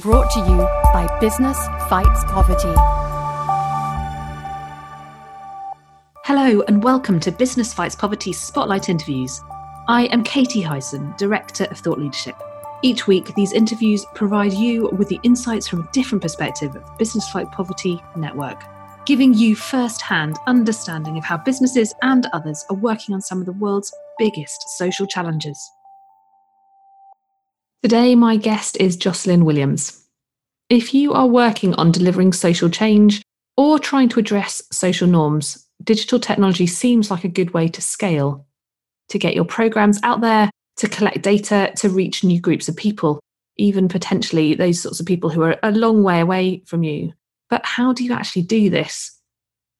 brought to you by Business Fights Poverty. Hello, and welcome to Business Fights Poverty Spotlight Interviews. I am Katie Hyson, Director of Thought Leadership. Each week, these interviews provide you with the insights from a different perspective of the Business Fight Poverty Network, giving you first hand understanding of how businesses and others are working on some of the world's biggest social challenges. Today, my guest is Jocelyn Williams. If you are working on delivering social change or trying to address social norms, digital technology seems like a good way to scale, to get your programs out there, to collect data, to reach new groups of people, even potentially those sorts of people who are a long way away from you. But how do you actually do this?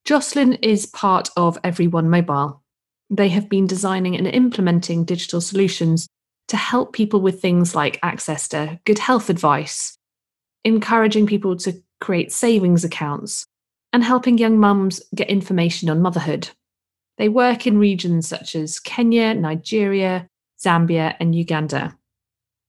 Jocelyn is part of Everyone Mobile. They have been designing and implementing digital solutions to help people with things like access to good health advice, encouraging people to create savings accounts, and helping young mums get information on motherhood. They work in regions such as Kenya, Nigeria, Zambia, and Uganda.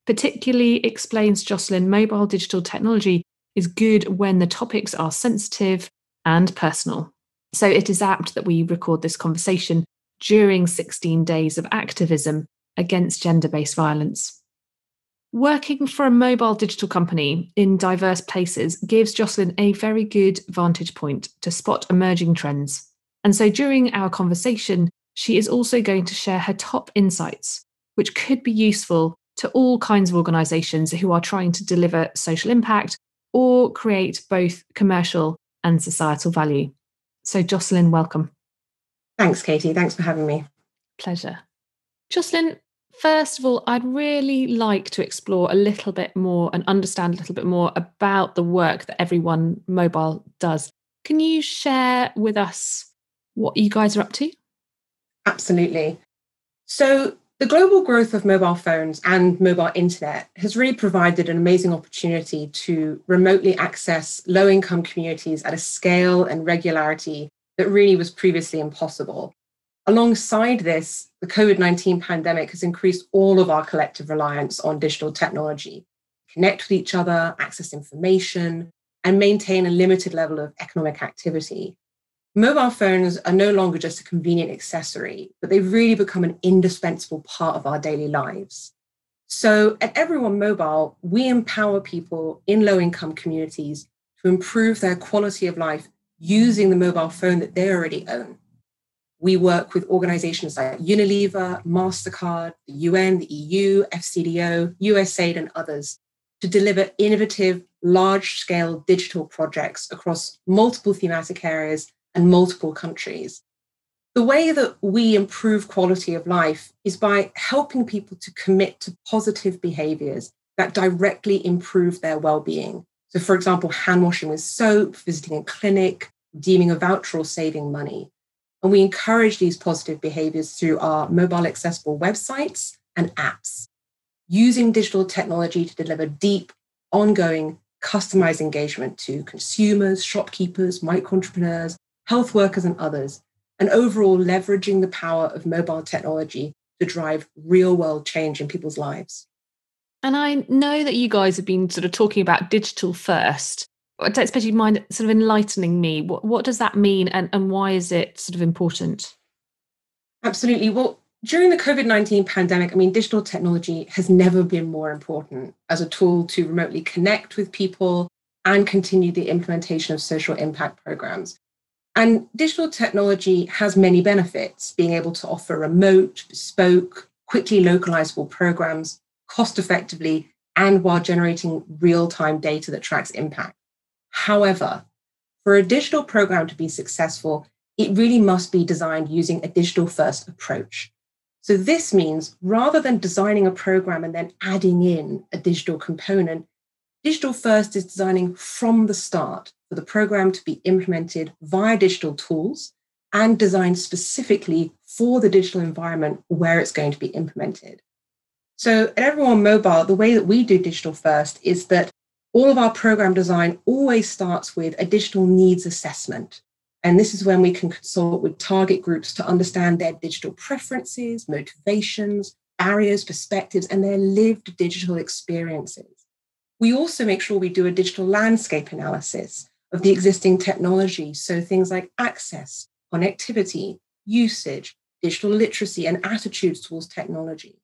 Particularly explains Jocelyn, mobile digital technology is good when the topics are sensitive and personal. So it is apt that we record this conversation during 16 days of activism against gender based violence. Working for a mobile digital company in diverse places gives Jocelyn a very good vantage point to spot emerging trends. And so during our conversation, she is also going to share her top insights, which could be useful to all kinds of organizations who are trying to deliver social impact or create both commercial and societal value. So, Jocelyn, welcome. Thanks, Katie. Thanks for having me. Pleasure. Jocelyn, first of all, I'd really like to explore a little bit more and understand a little bit more about the work that Everyone Mobile does. Can you share with us what you guys are up to? Absolutely. So, the global growth of mobile phones and mobile internet has really provided an amazing opportunity to remotely access low income communities at a scale and regularity that really was previously impossible. Alongside this, the COVID 19 pandemic has increased all of our collective reliance on digital technology, connect with each other, access information, and maintain a limited level of economic activity. Mobile phones are no longer just a convenient accessory, but they've really become an indispensable part of our daily lives. So at Everyone Mobile, we empower people in low income communities to improve their quality of life using the mobile phone that they already own. We work with organizations like Unilever, MasterCard, the UN, the EU, FCDO, USAID, and others to deliver innovative, large scale digital projects across multiple thematic areas and multiple countries. The way that we improve quality of life is by helping people to commit to positive behaviors that directly improve their well being. So, for example, hand washing with soap, visiting a clinic, deeming a voucher, or saving money. And we encourage these positive behaviors through our mobile accessible websites and apps, using digital technology to deliver deep, ongoing, customized engagement to consumers, shopkeepers, micro entrepreneurs, health workers, and others, and overall leveraging the power of mobile technology to drive real world change in people's lives. And I know that you guys have been sort of talking about digital first. I don't mind sort of enlightening me. What, what does that mean and, and why is it sort of important? Absolutely. Well, during the COVID 19 pandemic, I mean, digital technology has never been more important as a tool to remotely connect with people and continue the implementation of social impact programs. And digital technology has many benefits, being able to offer remote, bespoke, quickly localizable programs cost effectively and while generating real time data that tracks impact. However, for a digital program to be successful, it really must be designed using a digital first approach. So, this means rather than designing a program and then adding in a digital component, digital first is designing from the start for the program to be implemented via digital tools and designed specifically for the digital environment where it's going to be implemented. So, at Everyone Mobile, the way that we do digital first is that all of our program design always starts with a digital needs assessment. And this is when we can consult with target groups to understand their digital preferences, motivations, barriers, perspectives, and their lived digital experiences. We also make sure we do a digital landscape analysis of the existing technology. So things like access, connectivity, usage, digital literacy, and attitudes towards technology.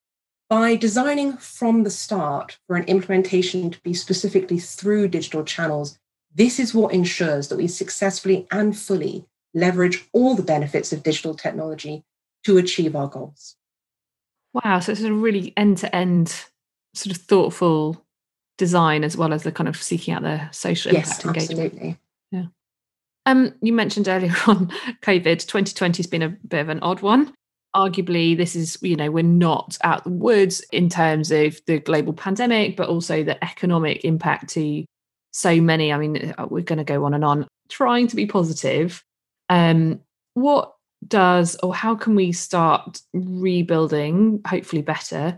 By designing from the start for an implementation to be specifically through digital channels, this is what ensures that we successfully and fully leverage all the benefits of digital technology to achieve our goals. Wow, so it's a really end to end sort of thoughtful design as well as the kind of seeking out the social yes, impact engagement. Absolutely. Yeah. Um, you mentioned earlier on COVID. 2020 has been a bit of an odd one. Arguably, this is, you know, we're not out the woods in terms of the global pandemic, but also the economic impact to so many. I mean, uh, we're going to go on and on trying to be positive. Um, what does, or how can we start rebuilding, hopefully better?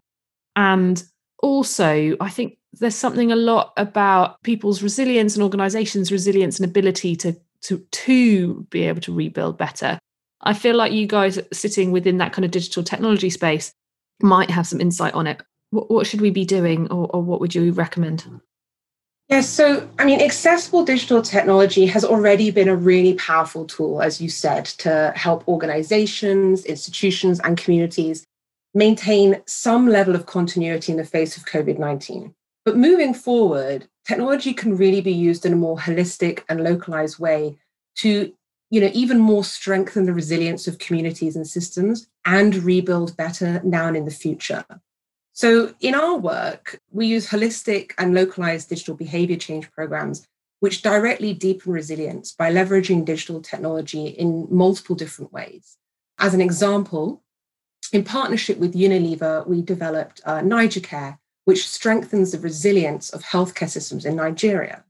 And also, I think there's something a lot about people's resilience and organizations' resilience and ability to to to be able to rebuild better. I feel like you guys sitting within that kind of digital technology space might have some insight on it. What, what should we be doing, or, or what would you recommend? Yes, so I mean, accessible digital technology has already been a really powerful tool, as you said, to help organizations, institutions, and communities maintain some level of continuity in the face of COVID 19. But moving forward, technology can really be used in a more holistic and localized way to you know even more strengthen the resilience of communities and systems and rebuild better now and in the future so in our work we use holistic and localized digital behavior change programs which directly deepen resilience by leveraging digital technology in multiple different ways as an example in partnership with unilever we developed uh, NaijaCare which strengthens the resilience of healthcare systems in Nigeria.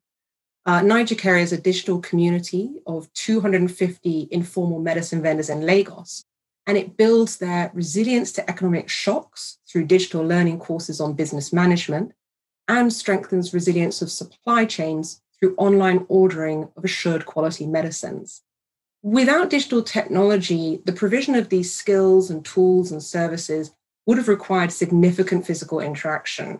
Uh, Naija is a digital community of 250 informal medicine vendors in Lagos, and it builds their resilience to economic shocks through digital learning courses on business management and strengthens resilience of supply chains through online ordering of assured quality medicines. Without digital technology, the provision of these skills and tools and services would have required significant physical interaction.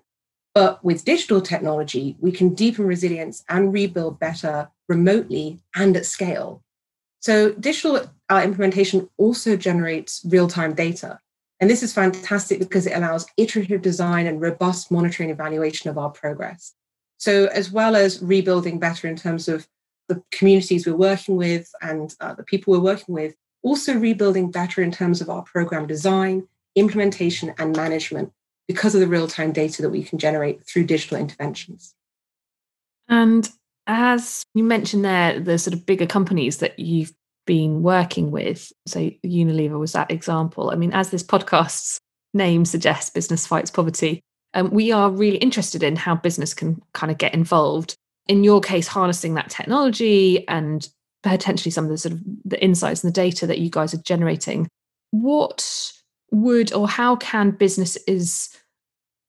But with digital technology, we can deepen resilience and rebuild better remotely and at scale. So, digital uh, implementation also generates real time data. And this is fantastic because it allows iterative design and robust monitoring evaluation of our progress. So, as well as rebuilding better in terms of the communities we're working with and uh, the people we're working with, also rebuilding better in terms of our program design, implementation, and management because of the real time data that we can generate through digital interventions. And as you mentioned there, the sort of bigger companies that you've been working with, so Unilever was that example. I mean, as this podcast's name suggests, Business Fights Poverty, um, we are really interested in how business can kind of get involved. In your case, harnessing that technology and potentially some of the sort of the insights and the data that you guys are generating. What would or how can businesses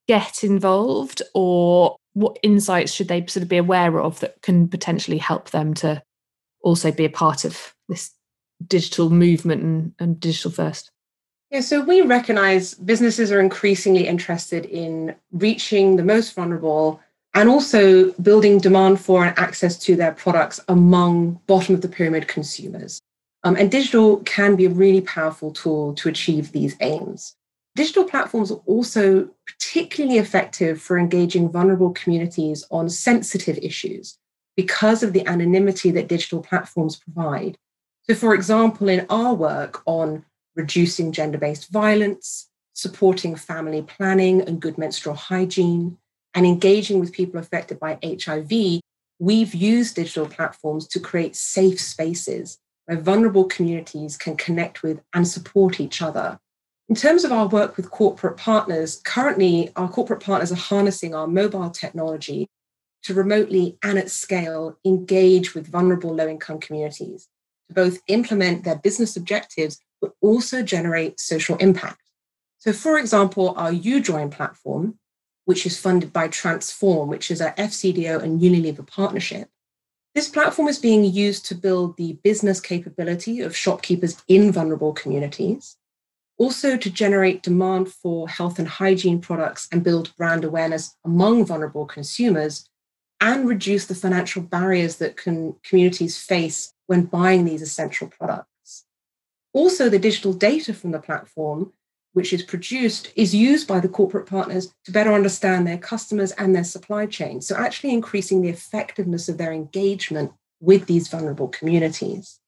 get involved or what insights should they sort of be aware of that can potentially help them to also be a part of this digital movement and, and digital first yeah, so we recognize businesses are increasingly interested in reaching the most vulnerable and also building demand for and access to their products among bottom of the pyramid consumers. Um, and digital can be a really powerful tool to achieve these aims. Digital platforms are also particularly effective for engaging vulnerable communities on sensitive issues because of the anonymity that digital platforms provide. So, for example, in our work on reducing gender based violence, supporting family planning and good menstrual hygiene, and engaging with people affected by HIV, we've used digital platforms to create safe spaces where vulnerable communities can connect with and support each other. In terms of our work with corporate partners, currently our corporate partners are harnessing our mobile technology to remotely and at scale engage with vulnerable low income communities to both implement their business objectives, but also generate social impact. So, for example, our UJoin platform, which is funded by Transform, which is a FCDO and Unilever partnership, this platform is being used to build the business capability of shopkeepers in vulnerable communities. also to generate demand for health and hygiene products and build brand awareness among vulnerable consumers, and reduce the financial barriers that can, communities face when buying these essential products. Also, the digital data from the platform, which is produced, is used by the corporate partners to better understand their customers and their supply chain. So, actually increasing the effectiveness of their engagement with these vulnerable communities.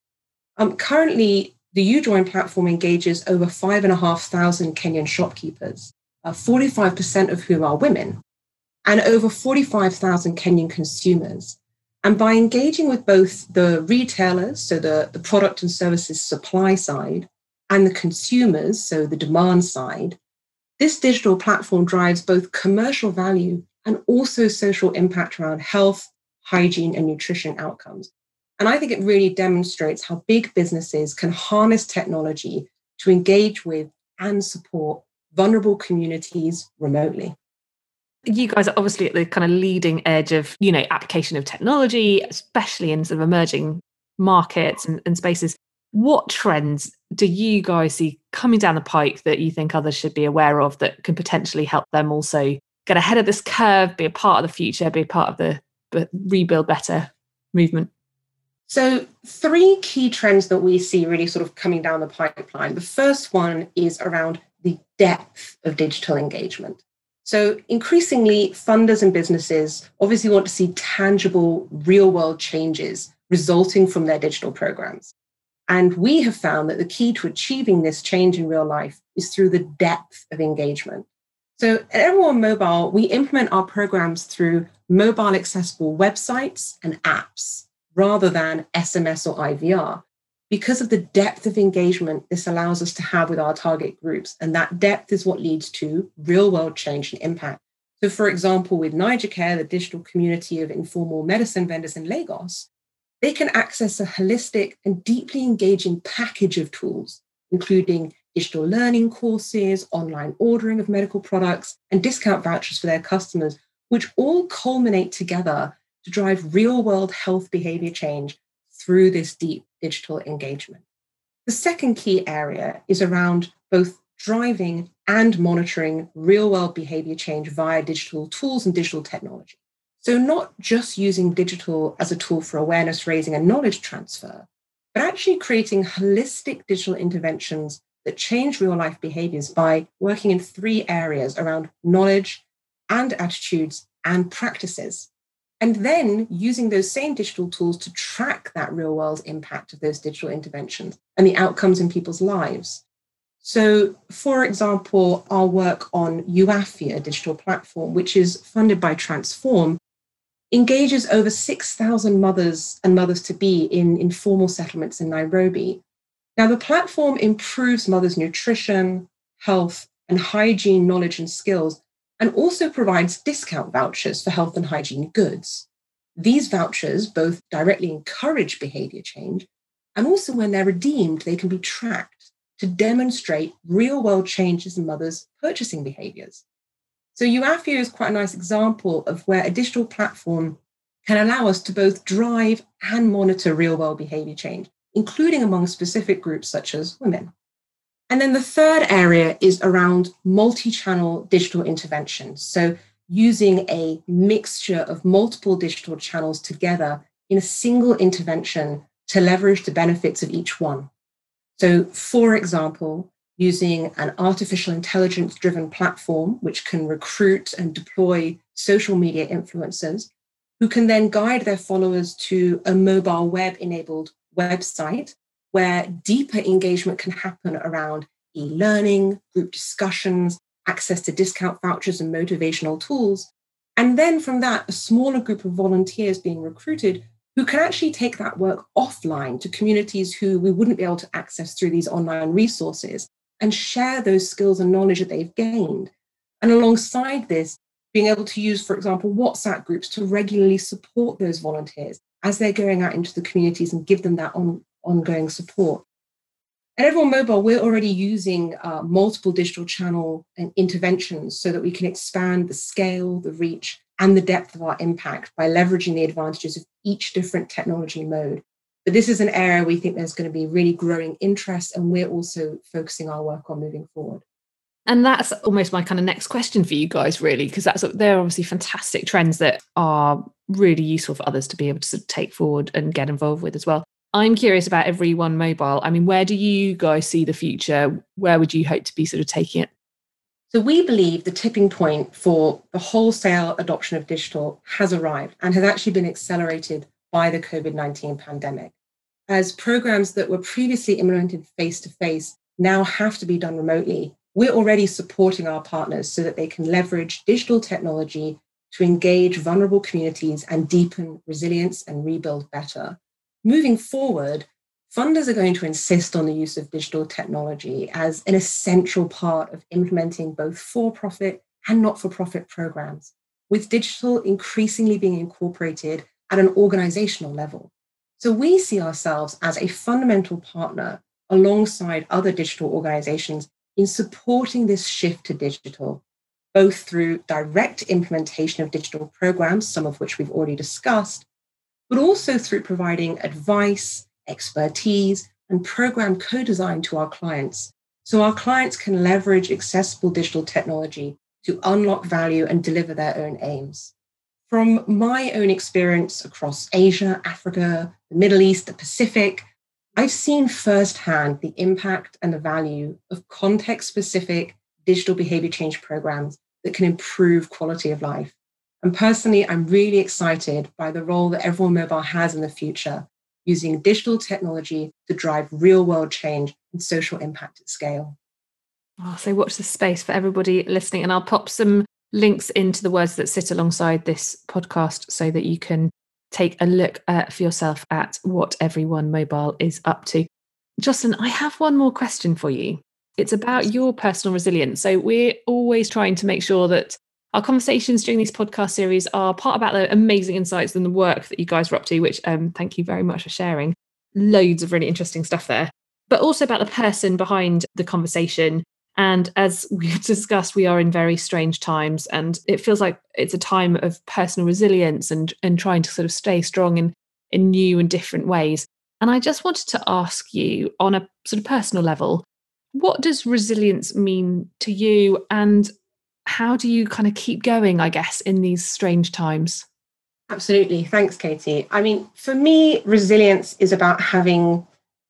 Um, currently, the UJoin platform engages over 5,500 Kenyan shopkeepers, uh, 45% of whom are women, and over 45,000 Kenyan consumers. And by engaging with both the retailers, so the, the product and services supply side, and the consumers, so the demand side, this digital platform drives both commercial value and also social impact around health, hygiene, and nutrition outcomes. And I think it really demonstrates how big businesses can harness technology to engage with and support vulnerable communities remotely. You guys are obviously at the kind of leading edge of, you know, application of technology, especially in sort of emerging markets and, and spaces. What trends do you guys see coming down the pike that you think others should be aware of that can potentially help them also get ahead of this curve, be a part of the future, be a part of the rebuild better movement? So, three key trends that we see really sort of coming down the pipeline. The first one is around the depth of digital engagement. So, increasingly, funders and businesses obviously want to see tangible, real world changes resulting from their digital programs. And we have found that the key to achieving this change in real life is through the depth of engagement. So, at Everyone Mobile, we implement our programs through mobile accessible websites and apps rather than SMS or IVR. Because of the depth of engagement this allows us to have with our target groups. And that depth is what leads to real world change and impact. So, for example, with NaijaCare, the digital community of informal medicine vendors in Lagos, they can access a holistic and deeply engaging package of tools, including digital learning courses, online ordering of medical products, and discount vouchers for their customers, which all culminate together to drive real world health behavior change through this deep digital engagement. The second key area is around both driving and monitoring real world behavior change via digital tools and digital technology. So, not just using digital as a tool for awareness raising and knowledge transfer, but actually creating holistic digital interventions that change real life behaviors by working in three areas around knowledge and attitudes and practices and then using those same digital tools to track that real world impact of those digital interventions and the outcomes in people's lives. So, for example, our work on UAfya, a digital platform, which is funded by Transform, engages over 6,000 mothers and mothers to be in informal settlements in Nairobi. Now, the platform improves mothers' nutrition, health, and hygiene knowledge and skills and also provides discount vouchers for health and hygiene goods. These vouchers both directly encourage behavior change and also when they're redeemed, they can be tracked to demonstrate real world changes in mothers' purchasing behaviors. So, UAfya is quite a nice example of where a digital platform can allow us to both drive and monitor real world behavior change, including among specific groups such as women. And then the third area is around multi channel digital interventions. So, using a mixture of multiple digital channels together in a single intervention to leverage the benefits of each one. So, for example, using an artificial intelligence driven platform which can recruit and deploy social media influencers who can then guide their followers to a mobile web enabled website where deeper engagement can happen around e learning, group discussions, access to discount vouchers and motivational tools. And then from that, a smaller group of volunteers being recruited who can actually take that work offline to communities who we wouldn't be able to access through these online resources and share those skills and knowledge that they've gained. And alongside this, being able to use, for example, WhatsApp groups to regularly support those volunteers as they're going out into the communities and give them that on, ongoing support. At Everyone Mobile, we're already using uh, multiple digital channel and interventions so that we can expand the scale, the reach, and the depth of our impact by leveraging the advantages of each different technology mode. But this is an area we think there's going to be really growing interest, and we're also focusing our work on moving forward. And that's almost my kind of next question for you guys, really, because that's they're obviously fantastic trends that are really useful for others to be able to sort of take forward and get involved with as well. I'm curious about Everyone Mobile. I mean, where do you guys see the future? Where would you hope to be sort of taking it? So we believe the tipping point for the wholesale adoption of digital has arrived and has actually been accelerated by the COVID 19 pandemic. As programs that were previously implemented face to face now have to be done remotely, we're already supporting our partners so that they can leverage digital technology to engage vulnerable communities and deepen resilience and rebuild better. Moving forward, funders are going to insist on the use of digital technology as an essential part of implementing both for profit and not for profit programs, with digital increasingly being incorporated at an organizational level. So we see ourselves as a fundamental partner alongside other digital organizations in supporting this shift to digital, both through direct implementation of digital programs, some of which we've already discussed, but also through providing advice, expertise, and program co design to our clients. So our clients can leverage accessible digital technology to unlock value and deliver their own aims. From my own experience across Asia, Africa, the Middle East, the Pacific, I've seen firsthand the impact and the value of context specific digital behavior change programs that can improve quality of life. And personally, I'm really excited by the role that Everyone Mobile has in the future, using digital technology to drive real world change and social impact at scale. Oh, so watch the space for everybody listening. And I'll pop some links into the words that sit alongside this podcast so that you can take a look uh, for yourself at what everyone mobile is up to. Jocelyn, I have one more question for you. It's about your personal resilience. So we're always trying to make sure that our conversations during these podcast series are part about the amazing insights and the work that you guys are up to, which um, thank you very much for sharing. Loads of really interesting stuff there, but also about the person behind the conversation. And as we've discussed, we are in very strange times, and it feels like it's a time of personal resilience and and trying to sort of stay strong in in new and different ways. And I just wanted to ask you on a sort of personal level, what does resilience mean to you? And how do you kind of keep going, I guess, in these strange times? Absolutely. Thanks, Katie. I mean, for me, resilience is about having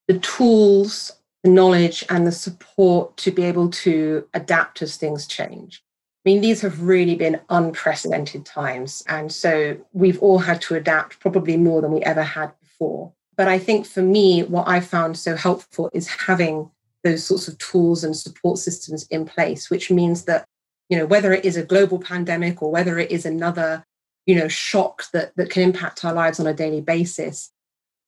the tools, the knowledge, and the support to be able to adapt as things change. I mean, these have really been unprecedented times. And so we've all had to adapt probably more than we ever had before. But I think for me, what I found so helpful is having those sorts of tools and support systems in place, which means that you know whether it is a global pandemic or whether it is another you know shock that that can impact our lives on a daily basis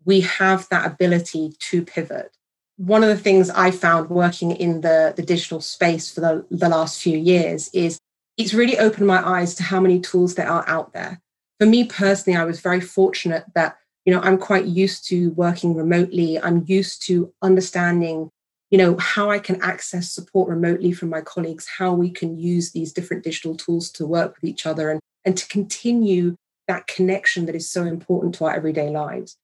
we have that ability to pivot one of the things i found working in the the digital space for the, the last few years is it's really opened my eyes to how many tools there are out there. For me personally i was very fortunate that you know i'm quite used to working remotely. I'm used to understanding you know how i can access support remotely from my colleagues how we can use these different digital tools to work with each other and, and to continue that connection that is so important to our everyday lives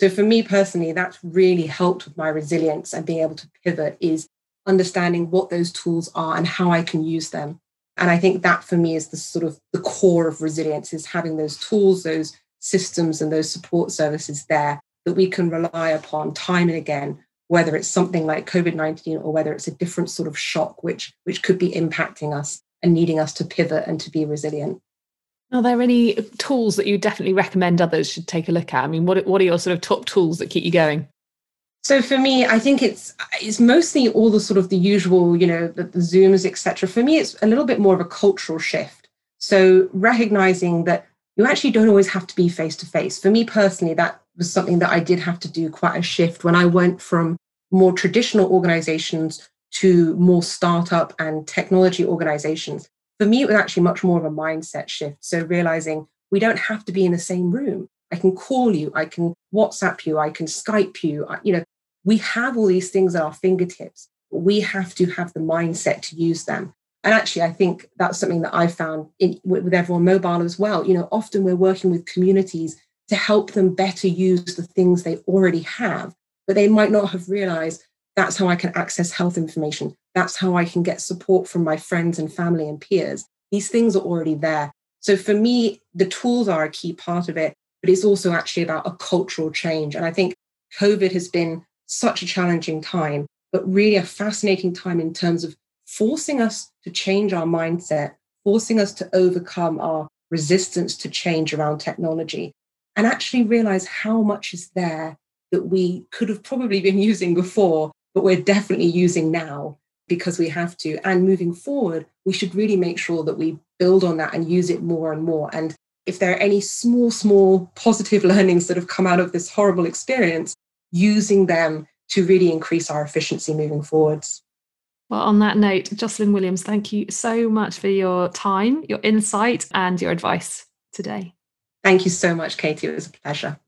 so for me personally that's really helped with my resilience and being able to pivot is understanding what those tools are and how i can use them and i think that for me is the sort of the core of resilience is having those tools those systems and those support services there that we can rely upon time and again whether it's something like COVID-19 or whether it's a different sort of shock which which could be impacting us and needing us to pivot and to be resilient. Are there any tools that you definitely recommend others should take a look at? I mean, what what are your sort of top tools that keep you going? So for me, I think it's it's mostly all the sort of the usual, you know, the, the Zooms, etc. For me, it's a little bit more of a cultural shift. So recognizing that you actually don't always have to be face to face. For me personally, that was something that I did have to do quite a shift when I went from more traditional organizations to more startup and technology organizations. For me, it was actually much more of a mindset shift. So realizing we don't have to be in the same room. I can call you, I can WhatsApp you, I can Skype you. You know, we have all these things at our fingertips. We have to have the mindset to use them. And actually, I think that's something that I found in, with everyone mobile as well. You know, often we're working with communities to help them better use the things they already have, but they might not have realized that's how I can access health information. That's how I can get support from my friends and family and peers. These things are already there. So for me, the tools are a key part of it, but it's also actually about a cultural change. And I think COVID has been such a challenging time, but really a fascinating time in terms of forcing us to change our mindset, forcing us to overcome our resistance to change around technology and actually realize how much is there that we could have probably been using before, but we're definitely using now because we have to. And moving forward, we should really make sure that we build on that and use it more and more. And if there are any small, small positive learnings that have come out of this horrible experience, using them to really increase our efficiency moving forwards. Well, on that note, Jocelyn Williams, thank you so much for your time, your insight, and your advice today. Thank you so much, Katie. It was a pleasure.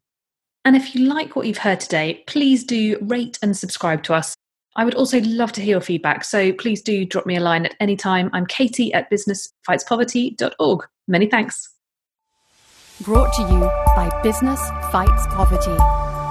And if you like what you've heard today, please do rate and subscribe to us. I would also love to hear your feedback, so please do drop me a line at any time. I'm Katie at businessfightspoverty.org. Many thanks. Brought to you by Business Fights Poverty.